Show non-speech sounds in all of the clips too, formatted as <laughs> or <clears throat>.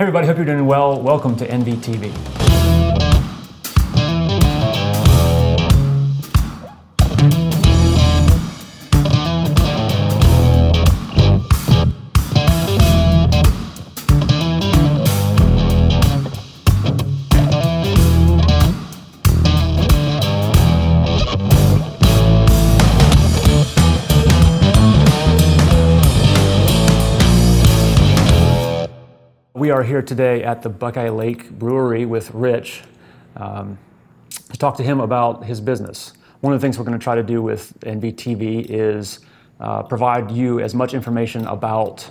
Everybody, hope you're doing well. Welcome to NVTV. Are here today at the Buckeye Lake Brewery with Rich um, to talk to him about his business. One of the things we're going to try to do with NVTV is uh, provide you as much information about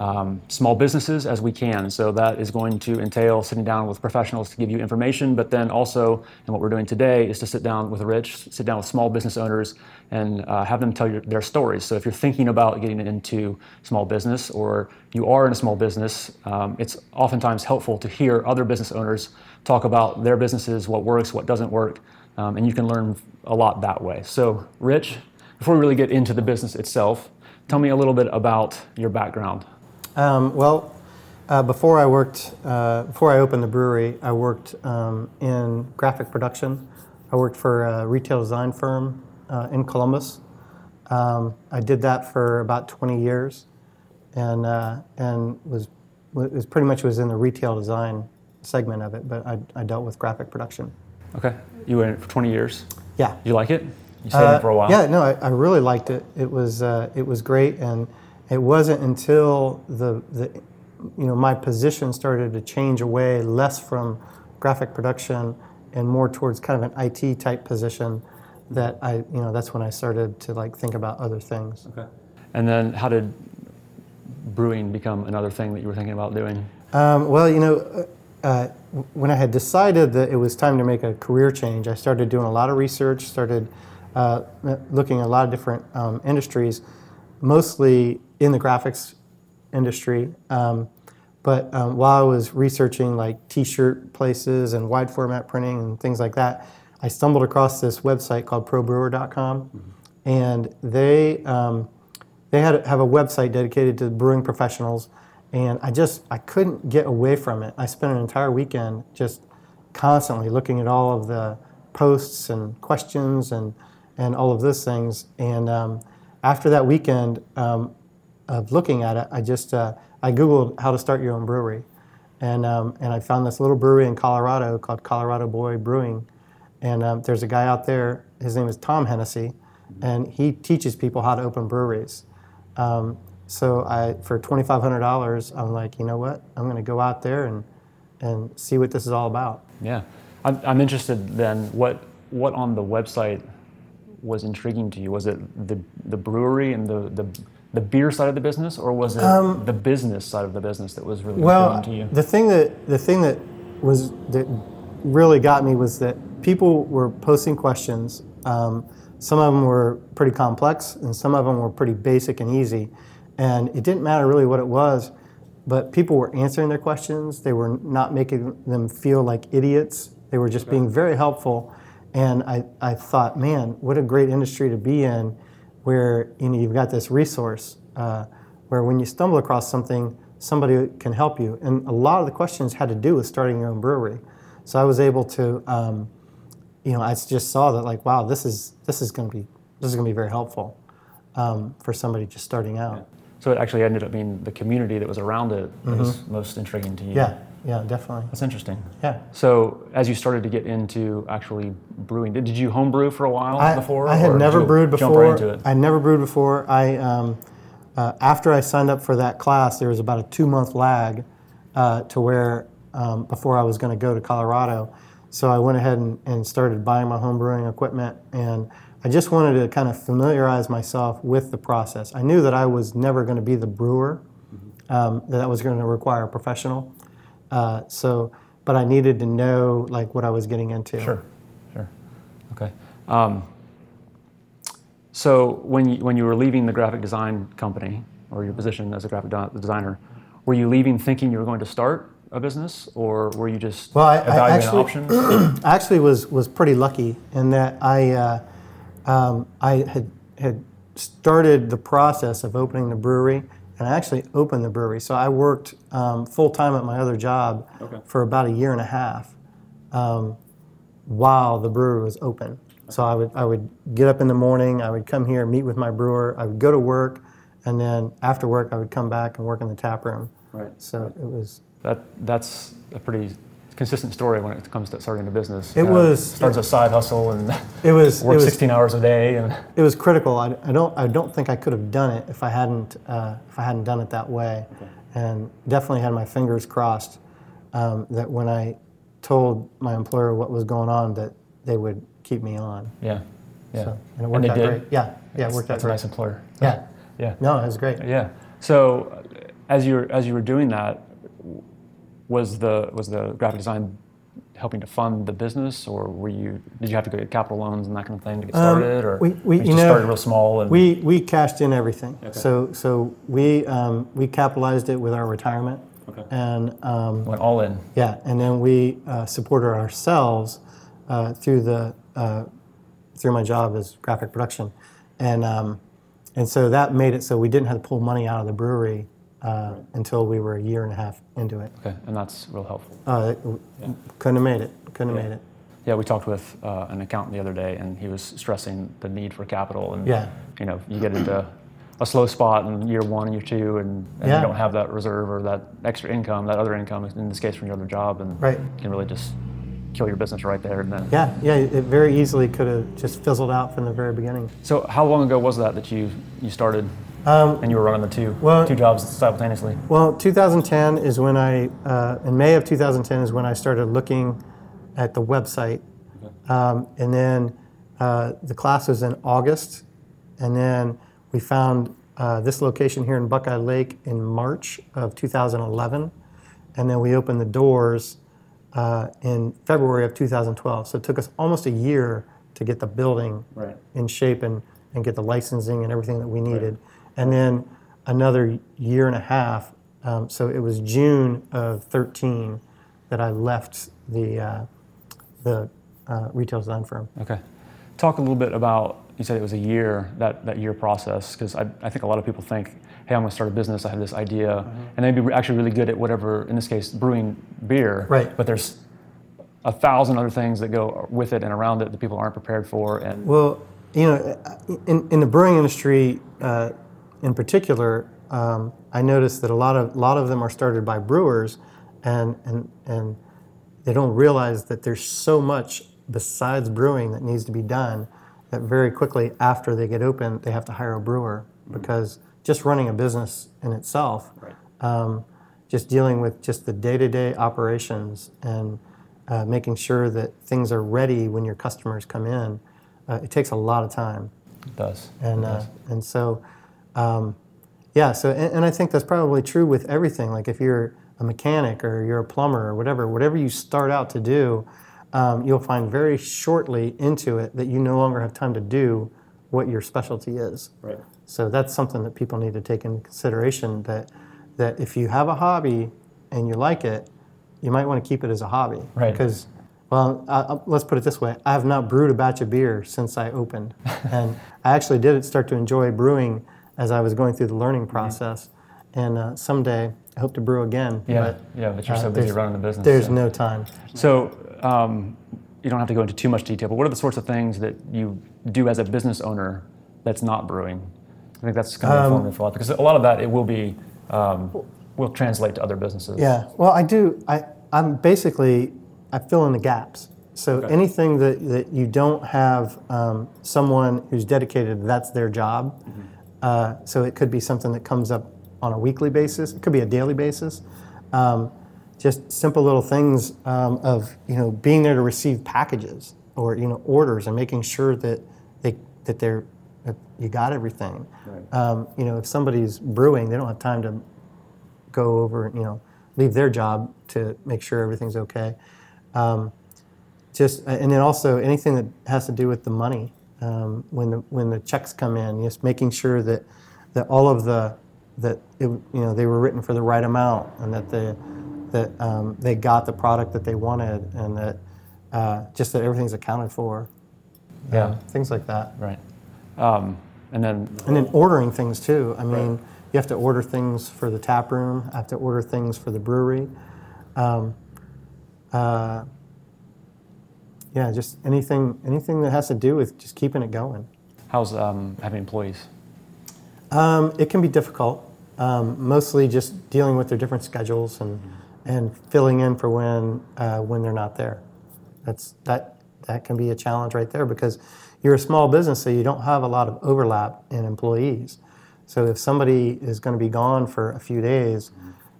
um, small businesses as we can. So that is going to entail sitting down with professionals to give you information, but then also, and what we're doing today is to sit down with Rich, sit down with small business owners, and uh, have them tell you their stories. So if you're thinking about getting into small business or you are in a small business, um, it's oftentimes helpful to hear other business owners talk about their businesses, what works, what doesn't work, um, and you can learn a lot that way. So, Rich, before we really get into the business itself, tell me a little bit about your background. Um, well, uh, before I worked, uh, before I opened the brewery, I worked um, in graphic production. I worked for a retail design firm uh, in Columbus. Um, I did that for about 20 years, and uh, and was was pretty much was in the retail design segment of it. But I, I dealt with graphic production. Okay, you were in it for 20 years. Yeah. You like it? You stayed in Uh, it for a while. Yeah, no, I, I really liked it. It was uh, it was great, and it wasn't until the the you know my position started to change away less from graphic production and more towards kind of an IT type position that I you know that's when I started to like think about other things. Okay. And then how did brewing become another thing that you were thinking about doing? Um, well, you know, uh, uh, when I had decided that it was time to make a career change, I started doing a lot of research, started uh, looking at a lot of different um, industries, mostly in the graphics industry. Um, but um, while I was researching like T-shirt places and wide format printing and things like that, I stumbled across this website called ProBrewer.com, and they um, they had have a website dedicated to brewing professionals, and I just I couldn't get away from it. I spent an entire weekend just constantly looking at all of the posts and questions and and all of those things. And um, after that weekend um, of looking at it, I just uh, I googled how to start your own brewery, and um, and I found this little brewery in Colorado called Colorado Boy Brewing, and um, there's a guy out there. His name is Tom Hennessy, and he teaches people how to open breweries. Um, so I, for twenty five hundred dollars, I'm like, you know what? I'm going to go out there and and see what this is all about. Yeah. I'm, I'm interested then, what, what on the website was intriguing to you? Was it the, the brewery and the, the, the beer side of the business, or was it the business side of the business that was really Um, Well, intriguing to you? the thing that the thing that was that really got me was that people were posting questions. Um, some of them were pretty complex, and some of them were pretty basic and easy. And it didn't matter really what it was, but people were answering their questions. They were not making them feel like idiots. They were just being very helpful. And I, I thought, man, what a great industry to be in, where you know you've got this resource uh, where when you stumble across something, somebody can help you. And a lot of the questions had to do with starting your own brewery. So I was able to, um, you know, I just saw that like, wow, this is this is going to be this is going to be very helpful um, for somebody just starting out. So it actually ended up being the community that was around it that was most intriguing to you. Mm-hmm. Yeah, yeah, definitely. That's interesting. Yeah. So as you started to get into actually brewing, did, did you homebrew for a while I, before? I had never brewed jump before. right into it? I never brewed before. I um, uh, after I signed up for that class, there was about a two month lag uh, to where um, before I was going to go to Colorado. So I went ahead and, and started buying my home brewing equipment, and I just wanted to kind of familiarize myself with the process. I knew that I was never going to be the brewer; um, that was going to require a professional. Uh, so, but I needed to know like what I was getting into. Sure, sure. Okay. Um, so when you, when you were leaving the graphic design company or your position as a graphic designer, were you leaving thinking you were going to start a business, or were you just Well, I- I evaluating actually- options? <clears throat> I actually was was pretty lucky in that I uh, um, I had had started the process of opening the brewery and I actually opened the brewery. So I worked um, full time at my other job Okay. for about a year and a half um, while the brewery was open. So I would I would get up in the morning. I would come here, meet with my brewer. I would go to work, and then after work, I would come back and work in the tap room. Right. So it was That that's a pretty consistent story when it comes to starting a business. It Kinda was- starts a side hustle and <laughs> it was <laughs> it work was 16 hours a day and it was critical. I, I don't I don't think I could have done it if I hadn't uh, if I hadn't done it that way, and definitely had my fingers crossed um, that when I told my employer what was going on that they would keep me on. yeah, yeah. So, and it worked they out did. great. Yeah, yeah, it worked That's out a great. nice employer. Yeah, Yeah. no, it was great. Yeah. So, uh, as you were as you were doing that, was the was the graphic design helping to fund the business, or were you did you have to go get capital loans and that kind of thing to get started, or Um, we- we- you just know, started real small and We we cashed in everything. Okay. So so we um, we capitalized it with our retirement, Okay. and um, went all in? Yeah, and then we uh, supported ourselves uh, through the uh, through my job as graphic production, and um, and so that made it so we didn't have to pull money out of the brewery uh, until we were a year and a half into it. Okay, and that's real helpful. Uh, it- Couldn't have made it. Couldn't have Yeah. made it. Yeah, we talked with uh, an accountant the other day, and he was stressing the need for capital. And Yeah. you know, you get into a slow spot in year one and year two, and, and Yeah. you don't have that reserve or that extra income, that other income, in this case from your other job, and Right. you can really just kill your business right there and then. Yeah, yeah. It very easily could have just fizzled out from the very beginning. So, how long ago was that that you you started Um, and you were running the two well- two jobs simultaneously? Well, 2010 is when I, uh, in May of 2010 is when I started looking at the website. Um, and then uh, the class was in August. And then we found uh, this location here in Buckeye Lake in March of 2011. And then we opened the doors uh, in February of 2012. So it took us almost a year to get the building Right. in shape and, and get the licensing and everything that we needed. And then another year and a half. Um, so it was June of 13 that I left the, uh, the uh, retail design firm. Okay. Talk a little bit about, you said it was a year, that, that year process, because I, I think a lot of people think, hey, I'm going to start a business, I have this idea, Mm-hmm. and they'd be actually really good at whatever, in this case, brewing beer. Right. But there's a thousand other things that go with it and around it that people aren't prepared for. And Well, you know, in, in the brewing industry uh, in particular, um, I noticed that a lot of lot of them are started by brewers, and and and they don't realize that there's so much besides brewing that needs to be done. That very quickly after they get open, they have to hire a brewer because just running a business in itself, um, just dealing with just the day-to-day operations and uh, making sure that things are ready when your customers come in, uh, it takes a lot of time. it does. And, It uh, and so, um, yeah, so, and, and I think that's probably true with everything. Like if you're a mechanic or you're a plumber or whatever, whatever you start out to do, um, you'll find very shortly into it that you no longer have time to do what your specialty is. right. So that's something that people need to take into consideration that, that if you have a hobby and you like it, you might want to keep it as a hobby. Right. Because, well, uh, let's put it this way I have not brewed a batch of beer since I opened. <laughs> and I actually did start to enjoy brewing as I was going through the learning process. And uh, someday I hope to brew again. Yeah, But yeah, but you're uh, so busy running the business. there's so. no time. So um, you don't have to go into too much detail, but what are the sorts of things that you do as a business owner that's not brewing? I think that's kind of Um, informative for a lot because a lot of that it will be um, will translate to other businesses. Yeah. Well, I do. I, I'm basically, I fill in the gaps. So Okay. anything that, that you don't have um, someone who's dedicated, that's their job. Uh, so it could be something that comes up on a weekly basis. It could be a daily basis. Um, just simple little things um, of you know being there to receive packages or you know orders and making sure that they that they're that you got everything. Right. Um, you know, if somebody's brewing, they don't have time to go over, you know, leave their job to make sure everything's okay. Um, just and then also anything that has to do with the money um, when the when the checks come in, just making sure that that all of the that it, you know they were written for the right amount and that the that um, they got the product that they wanted and that uh, just that everything's accounted for. Yeah. Um, things like that. Right. Um, and then And then ordering things too. I mean, you have to order things for the tap room. I have to order things for the brewery. Um, uh, yeah, just anything anything that has to do with just keeping it going. How's um, having employees? Um, it can be difficult, um, mostly just dealing with their different schedules and and filling in for when uh, when they're not there. That's that that can be a challenge right there because you're a small business, so you don't have a lot of overlap in employees. So if somebody is going to be gone for a few days,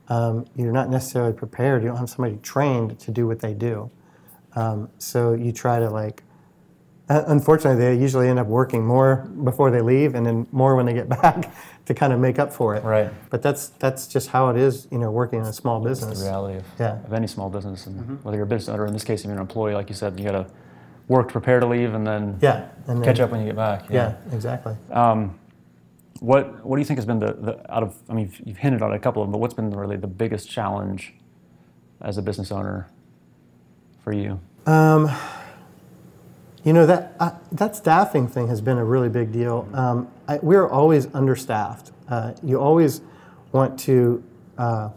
um, you're not necessarily prepared. You don't have somebody trained to do what they do. Um, so you try to like. Uh, unfortunately, they usually end up working more before they leave, and then more when they get <laughs> back to kind of make up for it. Right. But that's that's just how it is, you know, working in a small business. The reality of, Yeah. of any small business, and whether you're a business owner, in this case, if you're an employee, like you said, you got to work to prepare to leave and then Yeah, and then, catch up when you get back. Yeah, exactly. Um, what What do you think has been the, the out of? I mean, you've, you've hinted on a couple of them, but what's been really the biggest challenge as a business owner for you? Um, you know that uh, that staffing thing has been a really big deal. Um, I, we're always understaffed. Uh, you always want to. Uh,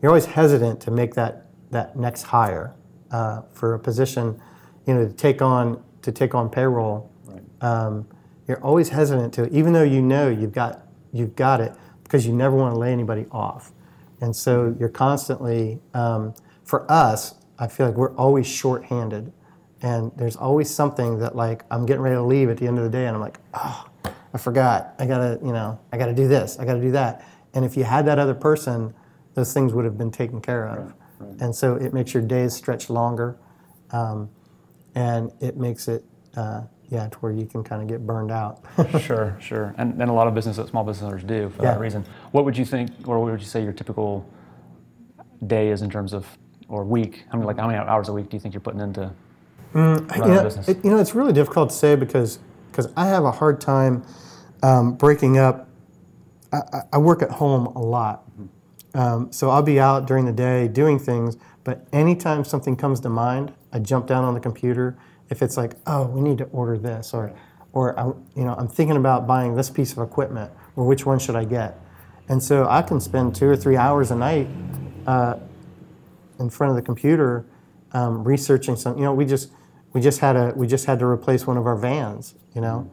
you're always hesitant to make that that next hire uh, for a position. You know, to take on to take on payroll. Right. Um, you're always hesitant to, even though you know you've got you've got it, because you never want to lay anybody off, and so you're constantly. Um, for us, I feel like we're always short-handed, and there's always something that like I'm getting ready to leave at the end of the day, and I'm like, oh, I forgot. I gotta, you know, I gotta do this. I gotta do that. And if you had that other person, those things would have been taken care of. And so it makes your days stretch longer, um, and it makes it, uh, yeah, to where you can kind of get burned out. <laughs> sure, sure, and and a lot of business that small business owners do for Yeah. that reason. What would you think, or what would you say your typical day is in terms of, or week? How many like how many hours a week do you think you're putting into running you a know, business? it- you know, it's really difficult to say because because I have a hard time um, breaking up. I, I- I work at home a lot, um, so I'll be out during the day doing things. But anytime something comes to mind, I jump down on the computer. If it's like, oh, we need to order this, or or I, you know, I'm thinking about buying this piece of equipment, or which one should I get? And so I can spend two or three hours a night uh, in front of the computer um, researching some. You know, we just we just had a we just had to replace one of our vans. You know,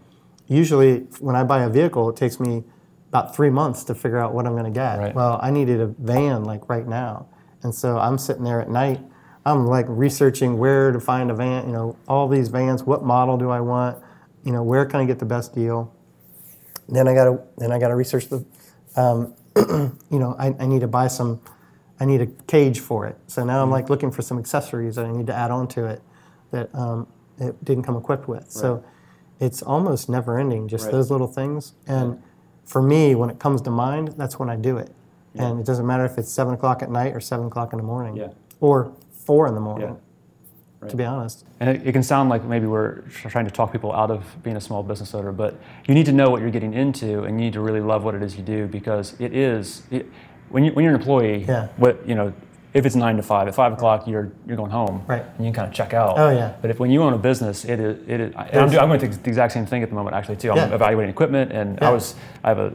usually when I buy a vehicle, it takes me about three months to figure out what I'm going to get. Right. Well, I needed a van like right now, and so I'm sitting there at night. I'm like researching where to find a van. You know, all these vans. What model do I want? You know, where can I get the best deal? Then I got to then I got to research the. Um, <clears throat> you know, I, I need to buy some. I need a cage for it. So now I'm like looking for some accessories that I need to add on to it that um, it didn't come equipped with. So it's almost never ending, just Right. those little things. And for me, when it comes to mind, that's when I do it. And it doesn't matter if it's seven o'clock at night or seven o'clock in the morning Yeah. or four in the morning, Right. to be honest. And it, it can sound like maybe we're trying to talk people out of being a small business owner, but you need to know what you're getting into, and you need to really love what it is you do because it is. It, when you when you're an employee, Yeah. what you know, if it's nine to five, at five o'clock you're you're going home, Right. And you can kind of check out. Oh, yeah. But if when you own a business, it is it is. I'm, doing, I'm going through the exact same thing at the moment actually too. I'm Yeah. evaluating equipment, and I was I have a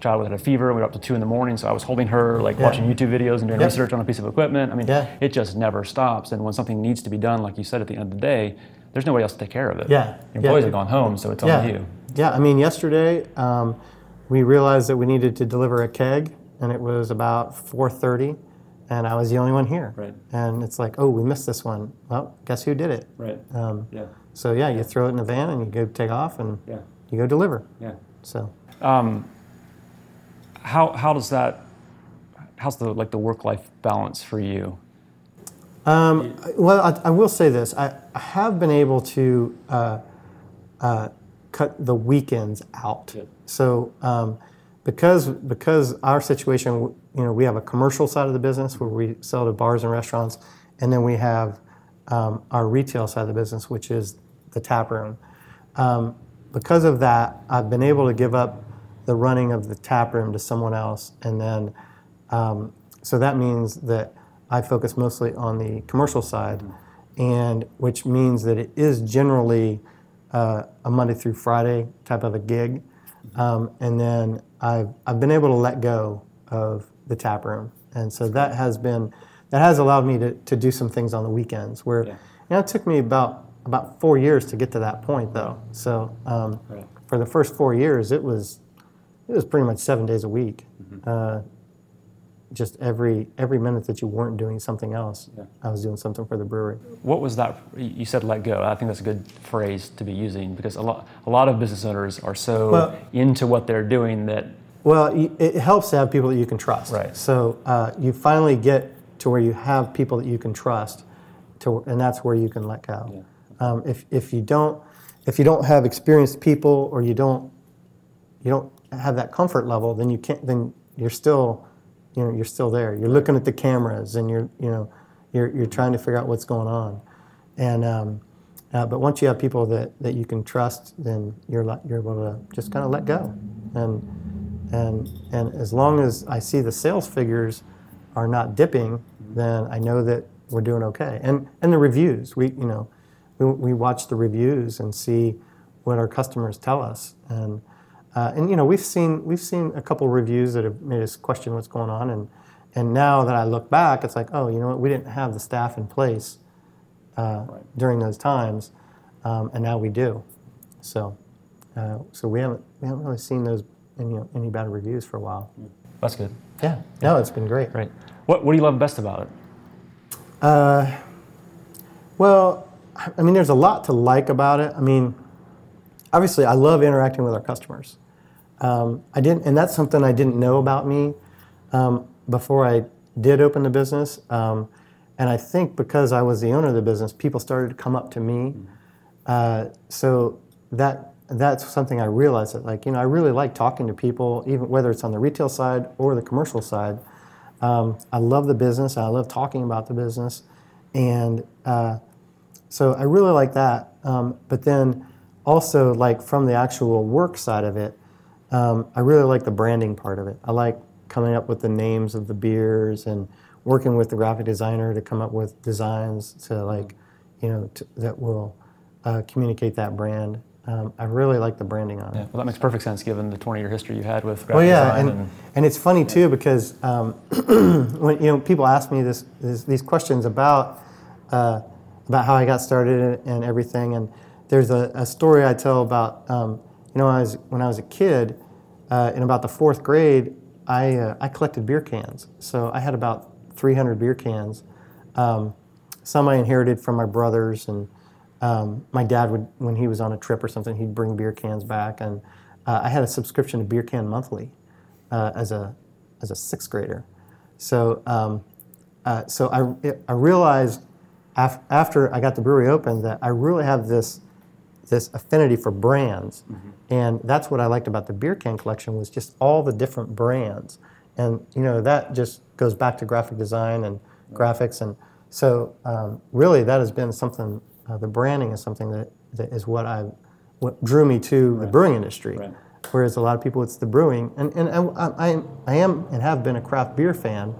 child had a fever. We were up to two in the morning, so I was holding her, like Yeah. watching YouTube videos and doing Yep. research on a piece of equipment. I mean, Yeah. it just never stops. And when something needs to be done, like you said at the end of the day, there's nobody else to take care of it. Yeah. Your employees Yeah. have gone home, so it's yeah. on you. Yeah, I mean, yesterday um, we realized that we needed to deliver a keg, and it was about 4:30, and I was the only one here. Right. And it's like, oh, we missed this one. Well, guess who did it? Right. Um, Yeah. so yeah, you throw it in a van and you go take off and Yeah. you go deliver. Yeah. So Um, how how does that? How's the like the work life balance for you? Um, well, I, I will say this: I, I have been able to uh, uh, cut the weekends out. Good. So um, because because our situation, you know, we have a commercial side of the business where we sell to bars and restaurants, and then we have um, our retail side of the business, which is the tap room. Um, because of that, I've been able to give up the running of the tap room to someone else, and then um, so that means that I focus mostly on the commercial side, and which means that it is generally uh, a Monday through Friday type of a gig, um, and then I've, I've been able to let go of the tap room. And so that has been, that has allowed me to, to do some things on the weekends where, Yeah. you know, it took me about, about four years to get to that point though. So um, Right. for the first four years, it was, it was pretty much seven days a week. Mm-hmm. Uh, just every, every minute that you weren't doing something else, Yeah. I was doing something for the brewery. What was that? You said let go. I think that's a good phrase to be using because a lot, a lot of business owners are so Well- into what they're doing that Well, it helps to have people that you can trust. Right. So uh, you finally get to where you have people that you can trust, to, and that's where you can let go. Um, if, if you don't if you don't have experienced people or you don't you don't have that comfort level, then you can't. Then you're still you know you're still there. You're looking at the cameras and you're you know you're you're trying to figure out what's going on, and. Um, uh, but once you have people that, that you can trust, then you're you're able to just kind of let go, and and and as long as I see the sales figures are not dipping, then I know that we're doing okay. And and the reviews, we you know, we, we watch the reviews and see what our customers tell us, and uh, and you know we've seen we've seen a couple reviews that have made us question what's going on, and and now that I look back, it's like oh you know what we didn't have the staff in place uh, during those times, um, and now we do. So, uh, so we haven't we haven't really seen those any any bad reviews for a while. that's good. Yeah, no, it's been great. Great. What, what do you love best about it? Uh, Well, I mean, there's a lot to like about it. I mean, obviously, I love interacting with our customers. Um, I didn't, and that's something I didn't know about me um, before I did open the business. Um, and I think because I was the owner of the business, people started to come up to me. Uh, so that that's something I realized that, like, you know, I really like talking to people, even whether it's on the retail side or the commercial side. Um, I love the business. I love talking about the business, and uh, so I really like that. Um, but then also, like from the actual work side of it, um, I really like the branding part of it. I like coming up with the names of the beers and working with the graphic designer to come up with designs to like, you know, to, that will uh, communicate that brand. Um, I really like the branding on it. Well, that makes perfect sense given the 20 year history you had with graphic Well, yeah, design. and, and it's funny too because um, <clears throat> when you know people ask me this, this these questions about uh, about how I got started and, and everything, and there's a, a story I tell about um, you know when I was a kid uh, in about the fourth grade I uh, I collected beer cans, so I had about 300 beer cans. Um, some I inherited from my brothers and um, my dad would, when he was on a trip or something, he'd bring beer cans back, and uh, I had a subscription to Beer Can Monthly uh, as a as a sixth grader. So um, uh, so I I realized af- after I got the brewery open that I really have this this affinity for brands, and that's what I liked about the beer can collection was just all the different brands, and you know that just goes back to graphic design and graphics, and so um, really that has been something. Uh, the branding is something that, that is what I what drew me to the brewing industry. Right. Whereas a lot of people, it's the brewing, and and I, I, I am and have been a craft beer fan,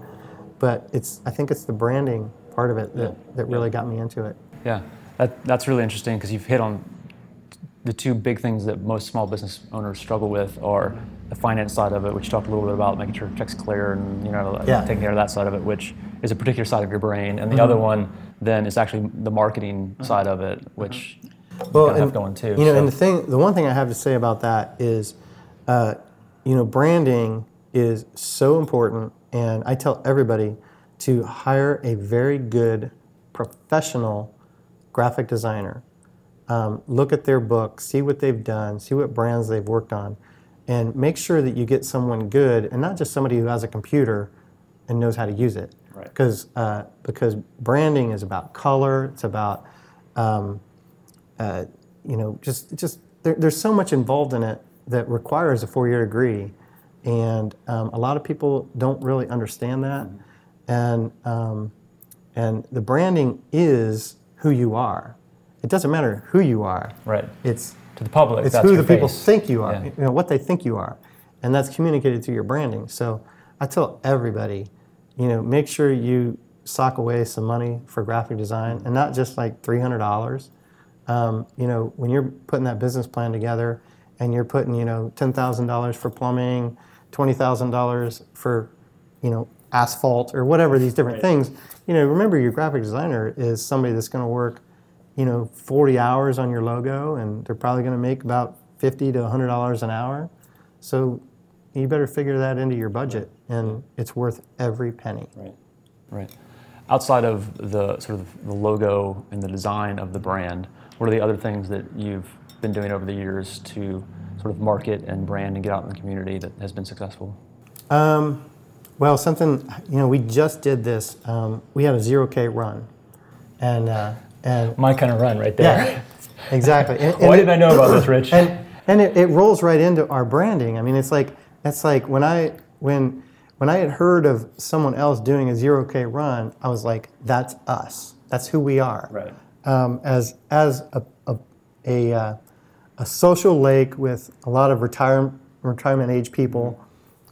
but it's I think it's the branding part of it that, that really got me into it. Yeah, that, that's really interesting because you've hit on the two big things that most small business owners struggle with are the finance side of it, which you talked a little bit about, making sure checks clear and you know Yeah. taking care of that side of it, which is a particular side of your brain, and the mm-hmm. other one then is actually the marketing mm-hmm. side of it, which mm-hmm. Well, you kind of have and, going too. You know, so- and the thing, the one thing I have to say about that is, uh, you know, branding is so important, and I tell everybody to hire a very good professional graphic designer. Um, look at their book, see what they've done, see what brands they've worked on, and make sure that you get someone good, and not just somebody who has a computer and knows how to use it. Right. Because uh, because branding is about color, it's about um, uh, you know, just just there, there's so much involved in it that requires a four-year degree, and um, a lot of people don't really understand that, and um, and the branding is who you are. It doesn't matter who you are. right It's to the public, it's that's who the people think you are. Yeah. You know what they think you are, and that's communicated through your branding. So I tell everybody, you know, make sure you sock away some money for graphic design, and not just like three hundred dollars. Um, you know, when you're putting that business plan together, and you're putting you know ten thousand dollars for plumbing, twenty thousand dollars for you know asphalt or whatever these different Right. things. You know, remember your graphic designer is somebody that's going to work you know 40 hours on your logo, and they're probably going to make about fifty to hundred dollars an hour. So you better figure that into your budget, and it's worth every penny. Right. Right. Outside of the sort of the logo and the design of the brand, what are the other things that you've been doing over the years to sort of market and brand and get out in the community that has been successful? Um, well, something you know, we just did this. Um, we had a zero K run, and uh, and My kind of run right there. yeah, exactly. <laughs> And, Why and didn't I know about this, Rich? and and it, it rolls right into our branding. I mean, it's like it's like when I when when I had heard of someone else doing a zero K run, I was like, that's us. That's who we are. Right. Um, as as a a a, uh, a social lake with a lot of retirement retirement age people,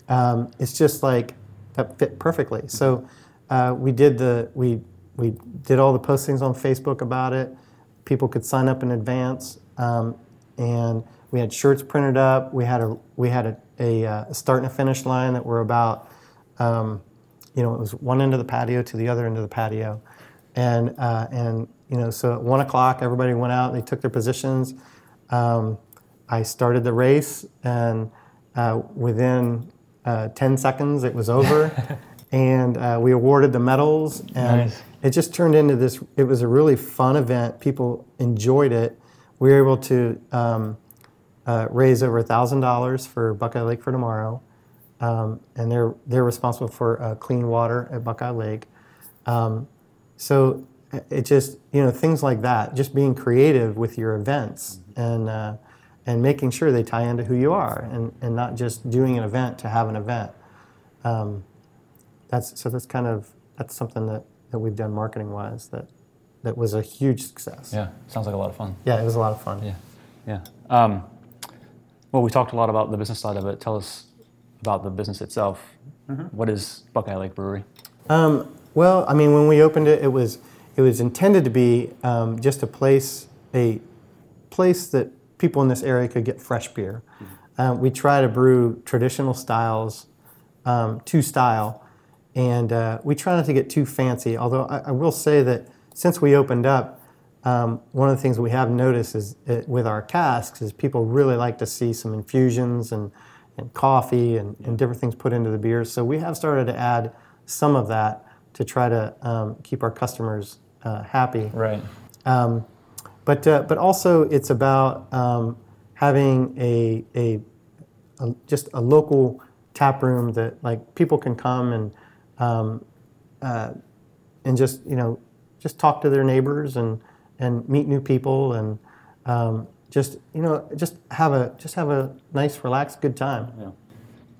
um, it's just like that fit perfectly. So uh, we did the we we did all the postings on Facebook about it. People could sign up in advance, um, and we had shirts printed up. We had a we had a, a, uh, start and a finish line that were about um, you know it was one end of the patio to the other end of the patio, and uh, and you know so at one o'clock everybody went out. They took their positions. Um, I started the race, and uh, within uh, 10 seconds it was over, <laughs> and uh, we awarded the medals. And Nice. It just turned into this. It was a really fun event. People enjoyed it. We were able to um, uh, raise over thousand dollars for Buckeye Lake for tomorrow, um, and they're they're responsible for uh, clean water at Buckeye Lake. Um, so uh, it just you know things like that, just being creative with your events and uh, and making sure they tie into who you are, and, and not just doing an event to have an event. Um, that's so that's kind of that's something that, that we've done marketing wise that that was a huge success. Yeah, sounds like a lot of fun. Yeah, it was a lot of fun. Yeah, yeah. Um, well, we talked a lot about the business side of it. Tell us about the business itself. What is Buckeye Lake Brewery? Um, well, I mean, when we opened it, it was it was intended to be um, just a place a place that people in this area could get fresh beer. Um, we try to brew traditional styles um, to style, and uh, we try not to get too fancy. Although I, I will say that since we opened up, um, one of the things we have noticed is uh, with our casks is people really like to see some infusions and, and coffee and, and different things put into the beers. So we have started to add some of that to try to um, keep our customers uh, happy. Right. Um, but uh, but also it's about um, having a, a, a just a local tap room that like people can come and um, uh, and just you know just talk to their neighbors and and meet new people and um, just you know just have a just have a nice relaxed good time. Yeah.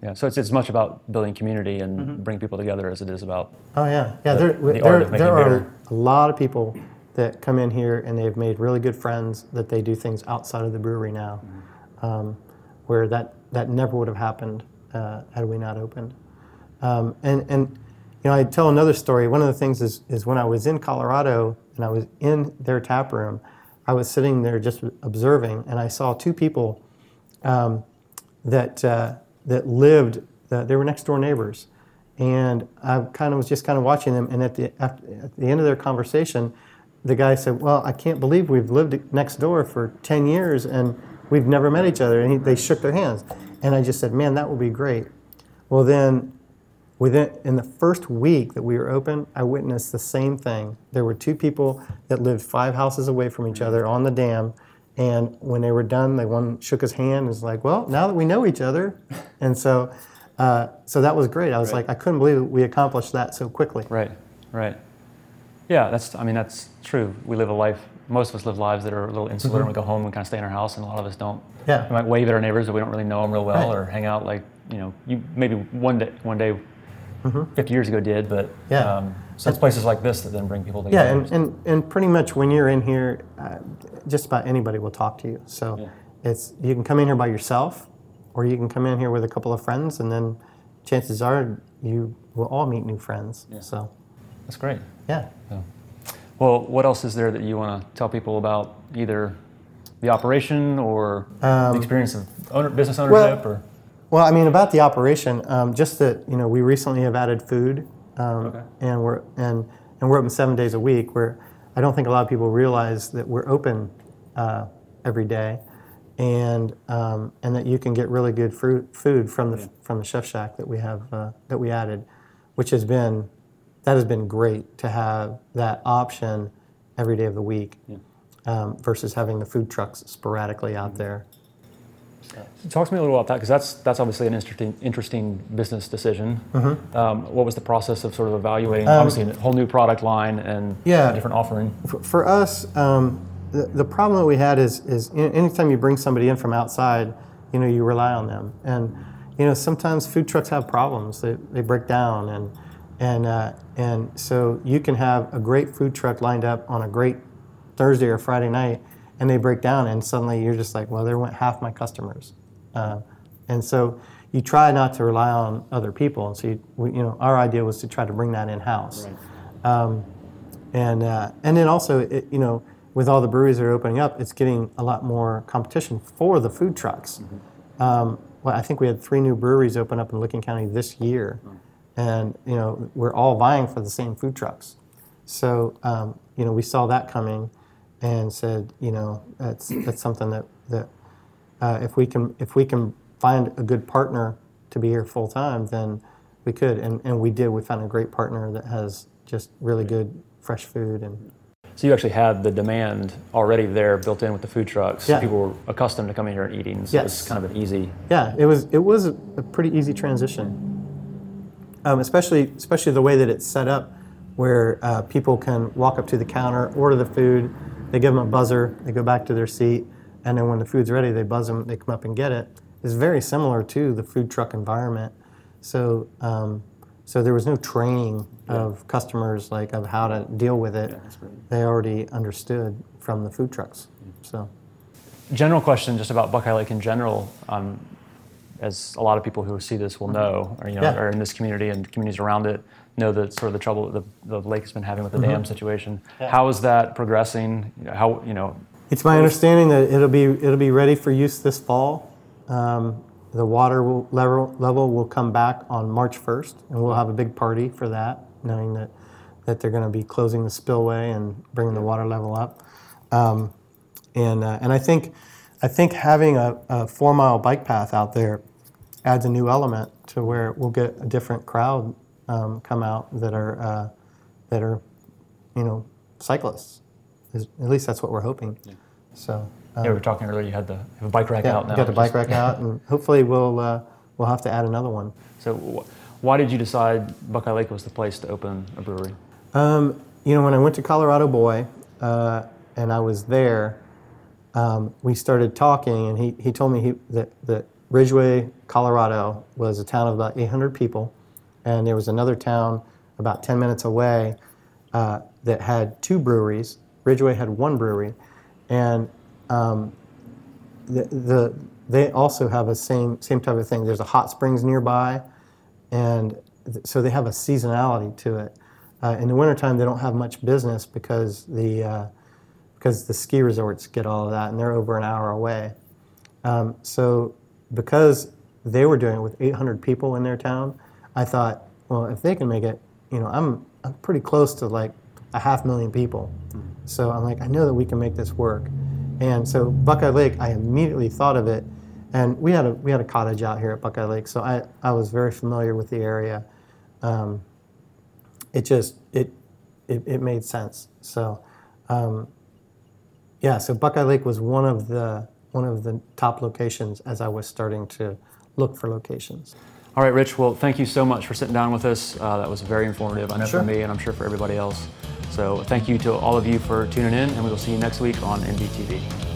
Yeah. So it's as much about building community and bringing people together as it is about. Oh yeah, yeah. The- there the there, art of making there are beer. a lot of people that come in here and they've made really good friends that they do things outside of the brewery now, Mm-hmm. um, where that that never would have happened uh, had we not opened. Um, and and you know, I tell another story. One of the things is is when I was in Colorado and I was in their tap room, I was sitting there just observing, and I saw two people um, that uh, that lived. Uh, they were next door neighbors, and I kind of was just kind of watching them. And at the at, the end of their conversation, the guy said, "Well, I can't believe we've lived next door for ten years and we've never met each other." And he, they shook their hands, and I just said, "Man, that would be great." Well, then Within in the first week that we were open, I witnessed the same thing. There were two people that lived five houses away from each other on the dam, and when they were done, they one shook his hand and was like, "Well, now that we know each other," <laughs> and so, uh, so that was great. I was like, I couldn't believe we accomplished that so quickly. Right. Right. Yeah. That's. I mean, that's true. We live a life. Most of us live lives that are a little insular, and we go home and kind of stay in our house, and a lot of us don't. Yeah. We might wave at our neighbors, but we don't really know them real well, Right. or hang out like you know. You maybe one day, one day, 50 years ago did, but Mm-hmm. Yeah. Um, so it's places like this that then bring people together. Yeah, and, and, and pretty much when you're in here, uh, just about anybody will talk to you. So Yeah. it's you can come in here by yourself, or you can come in here with a couple of friends, and then chances are you will all meet new friends. So that's great. yeah. Well, what else is there that you want to tell people about either the operation or the experience of owner, business ownership? or Well, I mean, about the operation, um, just that you know, we recently have added food, um, Okay. and we're and and we're open seven days a week. Where I don't think a lot of people realize that we're open uh, every day, and um, and that you can get really good fruit, food from the from the Chef Shack that we have uh, that we added, which has been that has been great to have that option every day of the week. Um, versus having the food trucks sporadically out there. Talk to me a little about that because that's that's obviously an interesting interesting business decision. Mm-hmm. Um, what was the process of sort of evaluating obviously a whole new product line and Um, Yeah. a different offering? For, for us, um, the, the problem that we had is, is anytime you bring somebody in from outside, you know, you rely on them. And, you know, sometimes food trucks have problems. They, they break down. And, and, uh, and so you can have a great food truck lined up on a great Thursday or Friday night, and they break down, and suddenly you're just like, well, there went half my customers. Uh, and so you try not to rely on other people. And so, you, we, you know, our idea was to try to bring that in house. Um, and uh, and then also, it, you know, with all the breweries that are opening up, it's getting a lot more competition for the food trucks. Um, well, I think we had three new breweries open up in Licking County this year, and you know, we're all vying for the same food trucks. So um, you know, we saw that coming, and said, you know, that's that's something that that uh, if we can if we can find a good partner to be here full time, then we could, and, and we did. We found a great partner that has just really good fresh food and So you actually had the demand already there built in with the food trucks. Yeah. People were accustomed to coming here and eating, so Yes. it's kind of an easy. yeah, it was it was a, a pretty easy transition, um, especially especially the way that it's set up, where uh, people can walk up to the counter, order the food, they give them a buzzer, they go back to their seat, and then when the food's ready, they buzz them, they come up and get it. It's very similar to the food truck environment. So um, so there was no training of customers like of how to deal with it. They already understood from the food trucks. So. General question, just about Buckeye Lake in general. Um, as a lot of people who see this will know, or you know, Yeah. are in this community and communities around it, know that sort of the trouble the, the lake has been having with the dam situation. How is that progressing? How you know? It's my understanding that it'll be it'll be ready for use this fall. Um, the water will, level level will come back on March 1st, and we'll have a big party for that, knowing that that they're going to be closing the spillway and bringing the water level up. Um, and uh, and I think I think having a, a four mile bike path out there adds a new element to where we'll get a different crowd um, come out that are uh, that are you know cyclists. At least that's what we're hoping. So yeah, we were talking earlier. You had the have a bike rack yeah, out now. got the bike is- rack out, and hopefully we'll uh, we'll have to add another one. So, wh- why did you decide Buckeye Lake was the place to open a brewery? Um, you know, when I went to Colorado Boy uh, and I was there, um, we started talking, and he, he told me he, that, that Ridgway, Colorado was a town of about 800 people, and there was another town about 10 minutes away uh, that had two breweries. Ridgway had one brewery, and um, the, the, they also have a same, same type of thing. There's a hot springs nearby, and th- so they have a seasonality to it. Uh, in the wintertime, they don't have much business because the uh, because the ski resorts get all of that, and they're over an hour away. Um, so because they were doing it with 800 people in their town, I thought, well, if they can make it, you know, I'm I'm pretty close to like a half million people. So I'm like, I know that we can make this work. And so Buckeye Lake, I immediately thought of it, and we had a we had a cottage out here at Buckeye Lake, so I, I was very familiar with the area. Um, it just it, it it made sense. So um, yeah, so Buckeye Lake was one of the one of the top locations as I was starting to look for locations. All right, Rich. Well, thank you so much for sitting down with us. Uh, that was very informative. I know Sure. for me, and I'm sure for everybody else. So, thank you to all of you for tuning in, and we will see you next week on NBTV.